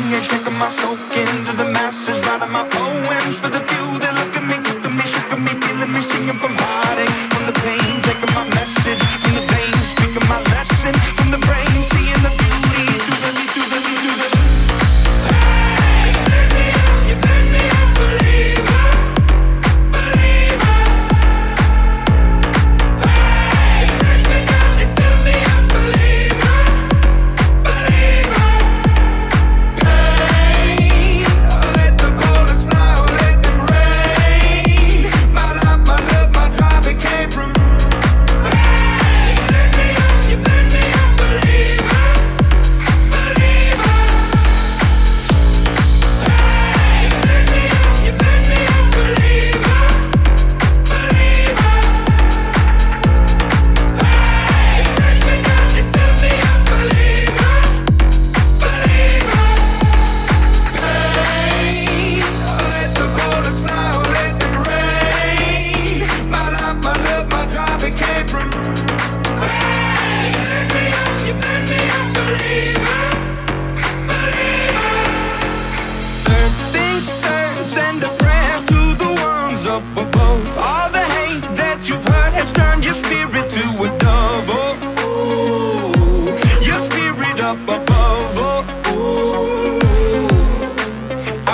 Young age, taking my soak into the masses, writing my poems for the few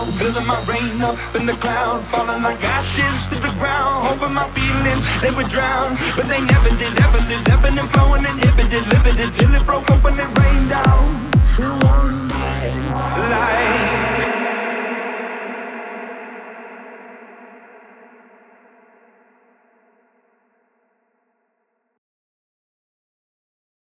ground, building my rain up in the cloud, falling like ashes to the ground, hoping my feelings they would drown, but they never did, ever did, ebbing and flowing, inhibited, limited, till it broke open